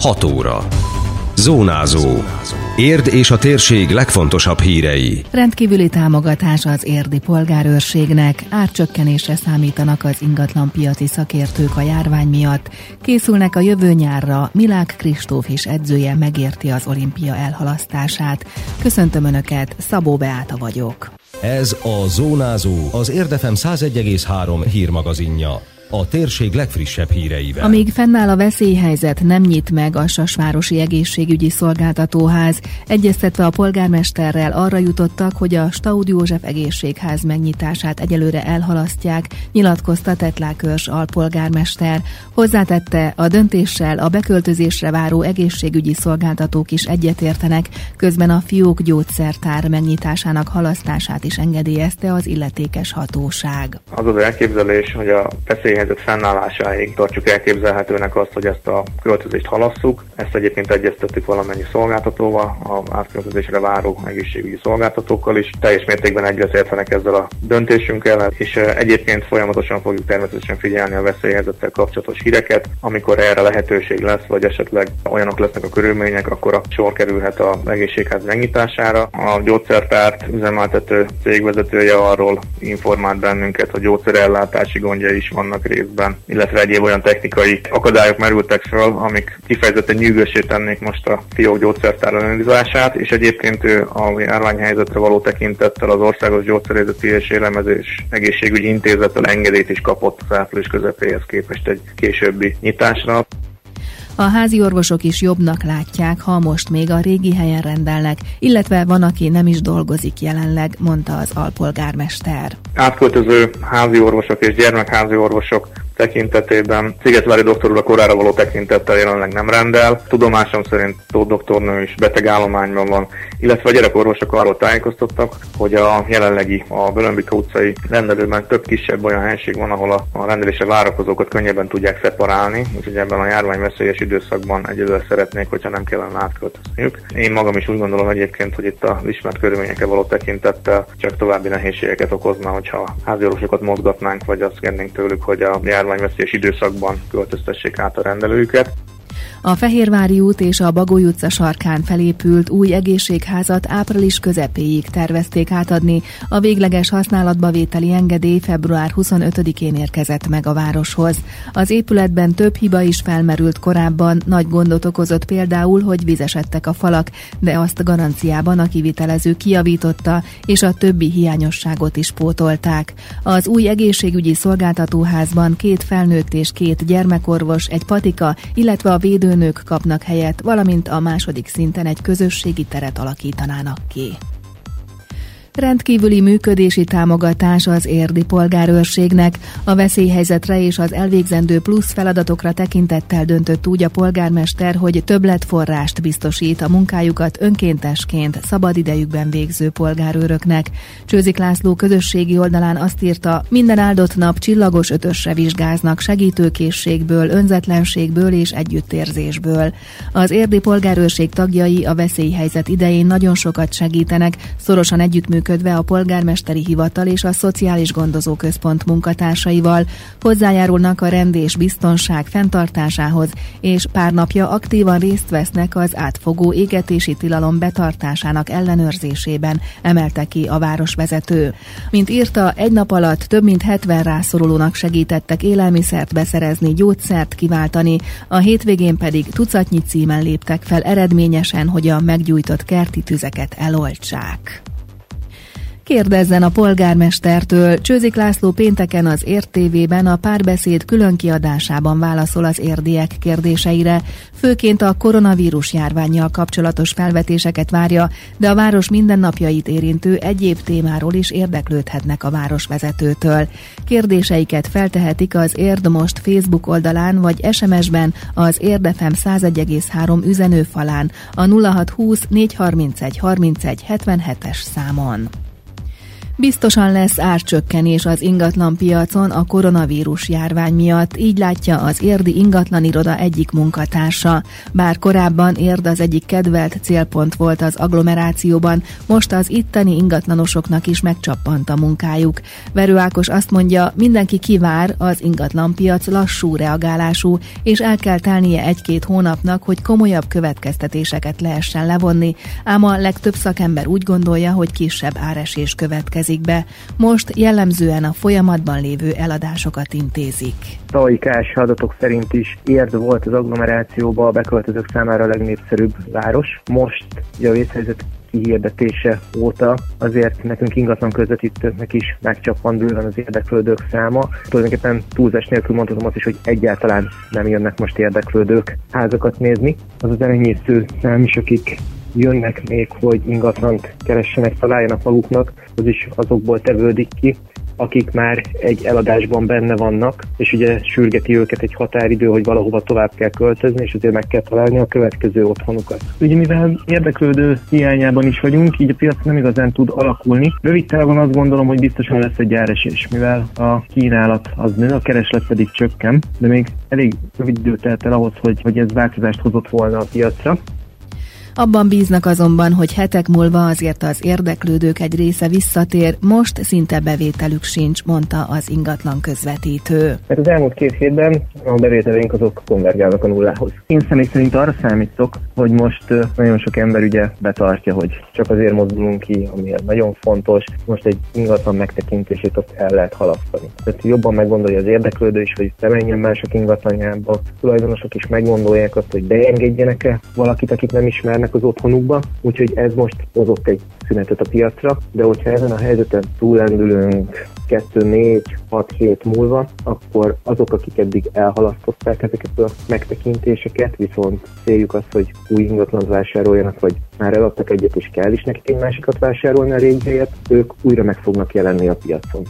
6 óra. Zónázó. Érd és a térség legfontosabb hírei. Rendkívüli támogatás az érdi polgárőrségnek, árcsökkenésre számítanak az ingatlanpiaci szakértők a járvány miatt, készülnek a jövő nyárra, Milák Kristóf is edzője megérti az olimpia elhalasztását. Köszöntöm Önöket, Szabó Beáta vagyok. Ez a Zónázó, az Érdefem 101,3 hírmagazinja a térség legfrissebb híreivel. Amíg fennáll a veszélyhelyzet, nem nyit meg a Sasvárosi Egészségügyi Szolgáltatóház. Egyeztetve a polgármesterrel arra jutottak, hogy a Staud József Egészségház megnyitását egyelőre elhalasztják, nyilatkozta Tetlákörs alpolgármester. Hozzátette, a döntéssel a beköltözésre váró egészségügyi szolgáltatók is egyetértenek, közben a fiók gyógyszertár megnyitásának halasztását is engedélyezte az illetékes hatóság. Az az elképzelés, hogy a veszély helyzet fennállásáig tartjuk elképzelhetőnek azt, hogy ezt a költözést halasszuk. Ezt egyébként egyeztettük valamennyi szolgáltatóval, a átköltözésre váró egészségügyi szolgáltatókkal is. Teljes mértékben egyetértenek ezzel a döntésünkkel, és egyébként folyamatosan fogjuk természetesen figyelni a veszélyhelyzettel kapcsolatos híreket. Amikor erre lehetőség lesz, vagy esetleg olyanok lesznek a körülmények, akkor a sor kerülhet az egészségház megnyitására. A gyógyszertárt üzemeltető cégvezetője arról informált bennünket, hogy gyógyszerellátási gondjai is vannak részben, illetve egyéb olyan technikai akadályok merültek föl, amik kifejezetten nyűgösé tennék most a fiók gyógyszertár ellenőrzását, és egyébként ő a járványhelyzetre való tekintettel az Országos Gyógyszerészeti és Élemezés Egészségügyi Intézettől engedélyt is kapott az április közepéhez képest egy későbbi nyitásra. A házi orvosok is jobbnak látják, ha most még a régi helyen rendelnek, illetve van, aki nem is dolgozik jelenleg, mondta az alpolgármester. Átköltöző házi orvosok és gyermekházi orvosok tekintetében Szigetvári doktor úr a korára való tekintettel jelenleg nem rendel. Tudomásom szerint Tóth doktornő is betegállományban van, illetve a gyerekorvosok arról tájékoztattak, hogy a jelenlegi a Bölömbika utcai rendelőben több kisebb olyan helység van, ahol a, a rendelésre várakozókat könnyebben tudják szeparálni, úgyhogy ebben a járványveszélyes időszakban egyelőre szeretnék, hogyha nem kellene átköltözniük. Én magam is úgy gondolom egyébként, hogy itt a ismert körülményekre való tekintettel csak további nehézségeket okozna, hogyha háziorvosokat mozgatnánk, vagy azt kérnénk tőlük, hogy a járvány járványveszélyes időszakban költöztessék át a rendelőket. A Fehérvári út és a Bagoly utca sarkán felépült új egészségházat április közepéig tervezték átadni. A végleges használatba vételi engedély február 25-én érkezett meg a városhoz. Az épületben több hiba is felmerült korábban, nagy gondot okozott például, hogy vizesedtek a falak, de azt garanciában a kivitelező kiavította, és a többi hiányosságot is pótolták. Az új egészségügyi szolgáltatóházban két felnőtt és két gyermekorvos, egy patika, illetve a védő szülőnők kapnak helyet, valamint a második szinten egy közösségi teret alakítanának ki. Rendkívüli működési támogatás az érdi polgárőrségnek. A veszélyhelyzetre és az elvégzendő plusz feladatokra tekintettel döntött úgy a polgármester, hogy többletforrást biztosít a munkájukat önkéntesként szabadidejükben végző polgárőröknek. Csőzik László közösségi oldalán azt írta, minden áldott nap csillagos ötösre vizsgáznak segítőkészségből, önzetlenségből és együttérzésből. Az érdi polgárőrség tagjai a veszélyhelyzet idején nagyon sokat segítenek, szorosan együttműködnek együttműködve a polgármesteri hivatal és a Szociális Gondozó Központ munkatársaival hozzájárulnak a rend és biztonság fenntartásához, és pár napja aktívan részt vesznek az átfogó égetési tilalom betartásának ellenőrzésében, emelte ki a városvezető. Mint írta, egy nap alatt több mint 70 rászorulónak segítettek élelmiszert beszerezni, gyógyszert kiváltani, a hétvégén pedig tucatnyi címen léptek fel eredményesen, hogy a meggyújtott kerti tüzeket eloltsák. Kérdezzen a polgármestertől. Csőzik László pénteken az értévében a párbeszéd külön kiadásában válaszol az érdiek kérdéseire. Főként a koronavírus járványjal kapcsolatos felvetéseket várja, de a város mindennapjait érintő egyéb témáról is érdeklődhetnek a városvezetőtől. Kérdéseiket feltehetik az Érd Most Facebook oldalán vagy SMS-ben az Érdefem 101,3 üzenőfalán a 0620 431 31 77-es számon. Biztosan lesz árcsökkenés az ingatlan piacon a koronavírus járvány miatt, így látja az érdi ingatlaniroda egyik munkatársa. Bár korábban érd az egyik kedvelt célpont volt az agglomerációban, most az itteni ingatlanosoknak is megcsappant a munkájuk. Verő Ákos azt mondja, mindenki kivár, az ingatlanpiac lassú reagálású, és el kell telnie egy-két hónapnak, hogy komolyabb következtetéseket lehessen levonni, ám a legtöbb szakember úgy gondolja, hogy kisebb áresés következik fejezik be, most jellemzően a folyamatban lévő eladásokat intézik. Tavalyi KS adatok szerint is Érd volt az agglomerációba a beköltözők számára a legnépszerűbb város. Most ugye a vészhelyzet kihirdetése óta azért nekünk ingatlan közvetítőknek is megcsappan bőven az érdeklődők száma. Tulajdonképpen túlzás nélkül mondhatom azt is, hogy egyáltalán nem jönnek most érdeklődők házakat nézni. Az az elenyésző szám is, akik jönnek még, hogy ingatlant keressenek, találjanak maguknak, az is azokból tevődik ki, akik már egy eladásban benne vannak, és ugye sürgeti őket egy határidő, hogy valahova tovább kell költözni, és azért meg kell találni a következő otthonukat. Ugye mivel érdeklődő hiányában is vagyunk, így a piac nem igazán tud alakulni. Rövid távon azt gondolom, hogy biztosan lesz egy áresés, mivel a kínálat az nő, a kereslet pedig csökken, de még elég rövid idő telt el ahhoz, hogy, hogy ez változást hozott volna a piacra. Abban bíznak azonban, hogy hetek múlva azért az érdeklődők egy része visszatér, most szinte bevételük sincs, mondta az ingatlan közvetítő. Hát az elmúlt két hétben a bevételeink azok konvergálnak a nullához. Én személy szerint arra számítok, hogy most nagyon sok ember ugye betartja, hogy csak azért mozdulunk ki, ami nagyon fontos. Most egy ingatlan megtekintését ott el lehet halasztani. Tehát jobban meggondolja az érdeklődő is, hogy bemenjen mások ingatlanjába. Tulajdonosok is meggondolják azt, hogy beengedjenek-e valakit, akit nem ismernek, mennek az otthonukba, úgyhogy ez most hozott egy szünetet a piacra, de hogyha ezen a helyzeten túlendülünk 2, 4, 6 hét múlva, akkor azok, akik eddig elhalasztották ezeket a megtekintéseket, viszont céljuk az, hogy új ingatlant vásároljanak, vagy már eladtak egyet, és kell is nekik egy másikat vásárolni a régi helyet, ők újra meg fognak jelenni a piacon.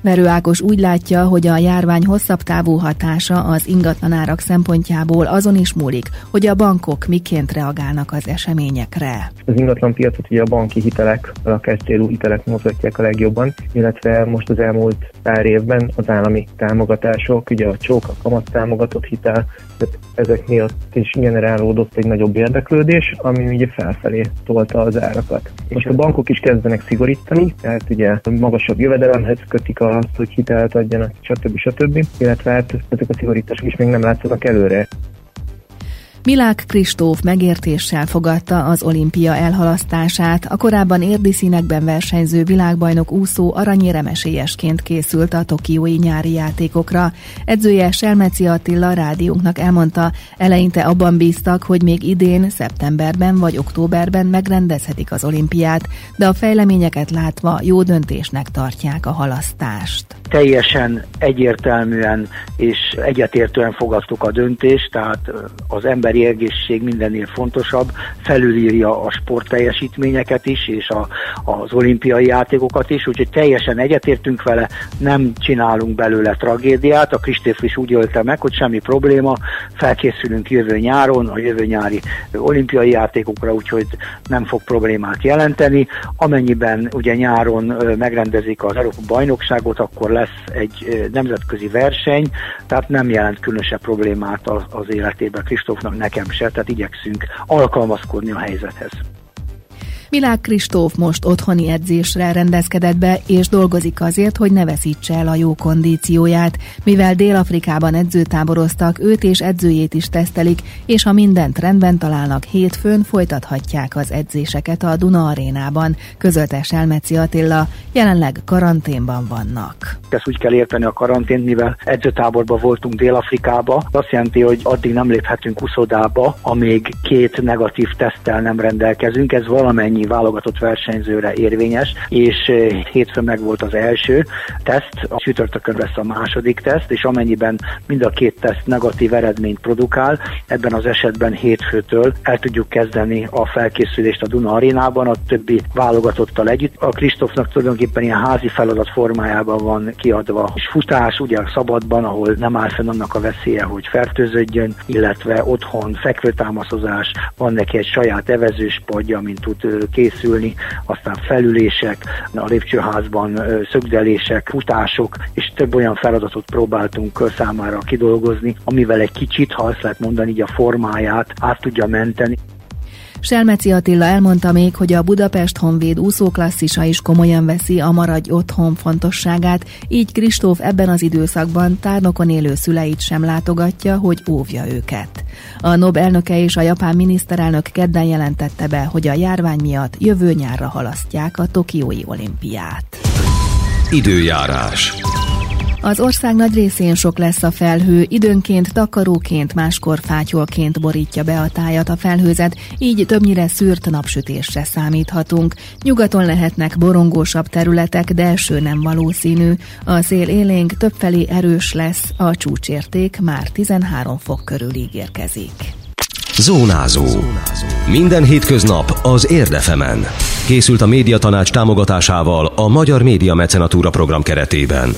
Verő Ákos úgy látja, hogy a járvány hosszabb távú hatása az ingatlanárak szempontjából azon is múlik, hogy a bankok miként reagálnak az eseményekre. Az ingatlan piacot ugye a banki hitelek, a lakástélú hitelek mozgatják a legjobban, illetve most az elmúlt pár évben az állami támogatások, ugye a csók, a kamat támogatott hitel, tehát ezek miatt is generálódott egy nagyobb érdeklődés, ami ugye felfelé tolta az árakat. Most a bankok is kezdenek szigorítani, tehát ugye magasabb jövedelemhez kötik azt, hogy hitelt adjanak, stb. stb. Illetve hát ezek a szigorítások is még nem látszanak előre. Milák Kristóf megértéssel fogadta az olimpia elhalasztását. A korábban érdi színekben versenyző világbajnok úszó aranyéremesélyesként készült a tokiói nyári játékokra. Edzője Selmeci Attila rádiónknak elmondta, eleinte abban bíztak, hogy még idén, szeptemberben vagy októberben megrendezhetik az olimpiát, de a fejleményeket látva jó döntésnek tartják a halasztást. Teljesen egyértelműen és egyetértően fogadtuk a döntést, tehát az ember emberi egészség mindennél fontosabb, felülírja a sport teljesítményeket is, és a, az olimpiai játékokat is, úgyhogy teljesen egyetértünk vele, nem csinálunk belőle tragédiát, a Kristéf is úgy ölte meg, hogy semmi probléma, felkészülünk jövő nyáron, a jövő nyári olimpiai játékokra, úgyhogy nem fog problémát jelenteni. Amennyiben ugye nyáron megrendezik az Európa bajnokságot, akkor lesz egy nemzetközi verseny, tehát nem jelent különösebb problémát az, az életében Kristófnak, nekem se, tehát igyekszünk alkalmazkodni a helyzethez. Milák Kristóf most otthoni edzésre rendezkedett be, és dolgozik azért, hogy ne veszítse el a jó kondícióját. Mivel Dél-Afrikában edzőtáboroztak, őt és edzőjét is tesztelik, és ha mindent rendben találnak, hétfőn folytathatják az edzéseket a Duna arénában, közölte Selmeci Attila, jelenleg karanténban vannak. Ezt úgy kell érteni a karantént, mivel edzőtáborban voltunk Dél-Afrikába, azt jelenti, hogy addig nem léphetünk uszodába, amíg két negatív teszttel nem rendelkezünk. Ez valamennyi valamennyi válogatott versenyzőre érvényes, és eh, hétfőn meg volt az első teszt, a csütörtökön lesz a második teszt, és amennyiben mind a két teszt negatív eredményt produkál, ebben az esetben hétfőtől el tudjuk kezdeni a felkészülést a Duna arénában, a többi válogatottal együtt. A Kristófnak tulajdonképpen ilyen házi feladat formájában van kiadva, és futás ugye szabadban, ahol nem áll fenn annak a veszélye, hogy fertőződjön, illetve otthon fekvőtámaszozás, van neki egy saját evezőspadja, mint tud készülni, aztán felülések, a lépcsőházban szögdelések, futások, és több olyan feladatot próbáltunk számára kidolgozni, amivel egy kicsit, ha azt lehet mondani, így a formáját át tudja menteni. Selmeci Attila elmondta még, hogy a Budapest Honvéd úszóklasszisa is komolyan veszi a maradj otthon fontosságát, így Kristóf ebben az időszakban tárnokon élő szüleit sem látogatja, hogy óvja őket. A NOB elnöke és a japán miniszterelnök kedden jelentette be, hogy a járvány miatt jövő nyárra halasztják a Tokiói olimpiát. Időjárás. Az ország nagy részén sok lesz a felhő, időnként takaróként, máskor fátyolként borítja be a tájat a felhőzet, így többnyire szűrt napsütésre számíthatunk. Nyugaton lehetnek borongósabb területek, de eső nem valószínű. A szél élénk többfelé erős lesz, a csúcsérték már 13 fok körül ígérkezik. Zónázó. Minden hétköznap az Érdefemen. Készült a médiatanács támogatásával a Magyar Média Mecenatúra program keretében.